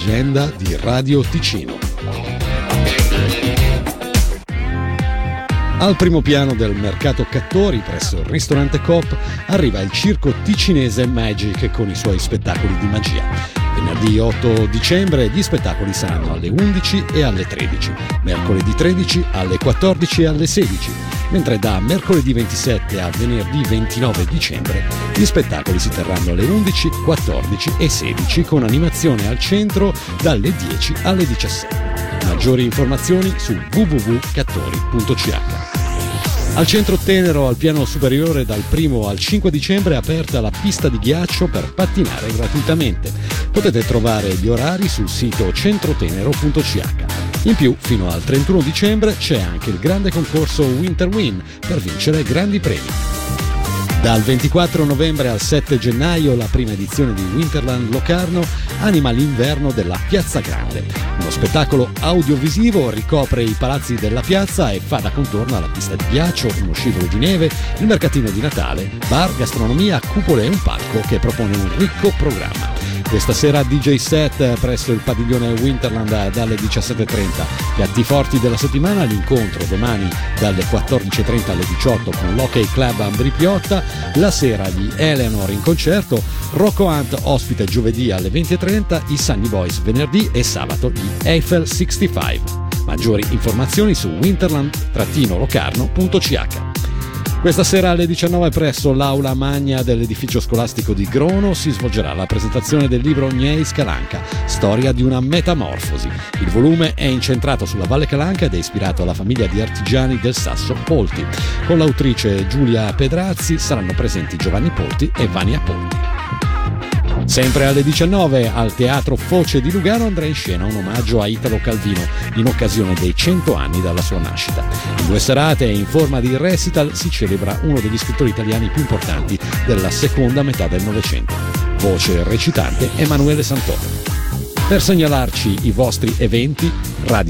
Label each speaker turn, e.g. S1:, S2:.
S1: l'agenda di Radio Ticino. Al primo piano del mercato Cattori, presso il ristorante Coop, arriva il circo ticinese Magic con i suoi spettacoli di magia. Venerdì 8 dicembre gli spettacoli saranno alle 11 e alle 13, mercoledì 13 alle 14 e alle 16, mentre da mercoledì 27 a venerdì 29 dicembre gli spettacoli si terranno alle 11, 14 e 16 con animazione al centro dalle 10 alle 17. Maggiori informazioni su www.cattori.ch. Al centro Tenero, al piano superiore, dal 1 al 5 dicembre è aperta la pista di ghiaccio per pattinare gratuitamente. Potete trovare gli orari sul sito centrotenero.ch. In più, fino al 31 dicembre c'è anche il grande concorso Winter Win per vincere grandi premi. Dal 24 novembre al 7 gennaio la prima edizione di Winterland Locarno anima l'inverno della Piazza Grande. Uno spettacolo audiovisivo ricopre i palazzi della piazza e fa da contorno alla pista di ghiaccio, uno scivolo di neve, il mercatino di Natale, bar, gastronomia, cupole e un palco che propone un ricco programma. Questa sera DJ set presso il padiglione Winterland dalle 17.30. Piatti forti della settimana, l'incontro domani dalle 14.30 alle 18 con l'Hockey Club Ambri Piotta, la sera di Eleanor in concerto, Rocco Hunt ospite giovedì alle 20.30, i Sunny Boys venerdì e sabato gli Eiffel 65. Maggiori informazioni su winterland-locarno.ch questa sera alle 19 presso l'aula magna dell'edificio scolastico di Grono si svolgerà la presentazione del libro Gnei Scalanca, storia di una metamorfosi. Il volume è incentrato sulla Valle Calanca ed è ispirato alla famiglia di artigiani del Sasso Polti. Con l'autrice Giulia Pedrazzi saranno presenti Giovanni Polti e Vania Polti. Sempre alle 19 al Teatro Foce di Lugano andrà in scena un omaggio a Italo Calvino in occasione dei 100 anni dalla sua nascita. In due serate in forma di recital si celebra uno degli scrittori italiani più importanti della seconda metà del Novecento. Voce recitante Emanuele Santoro. Per segnalarci i vostri eventi, Radio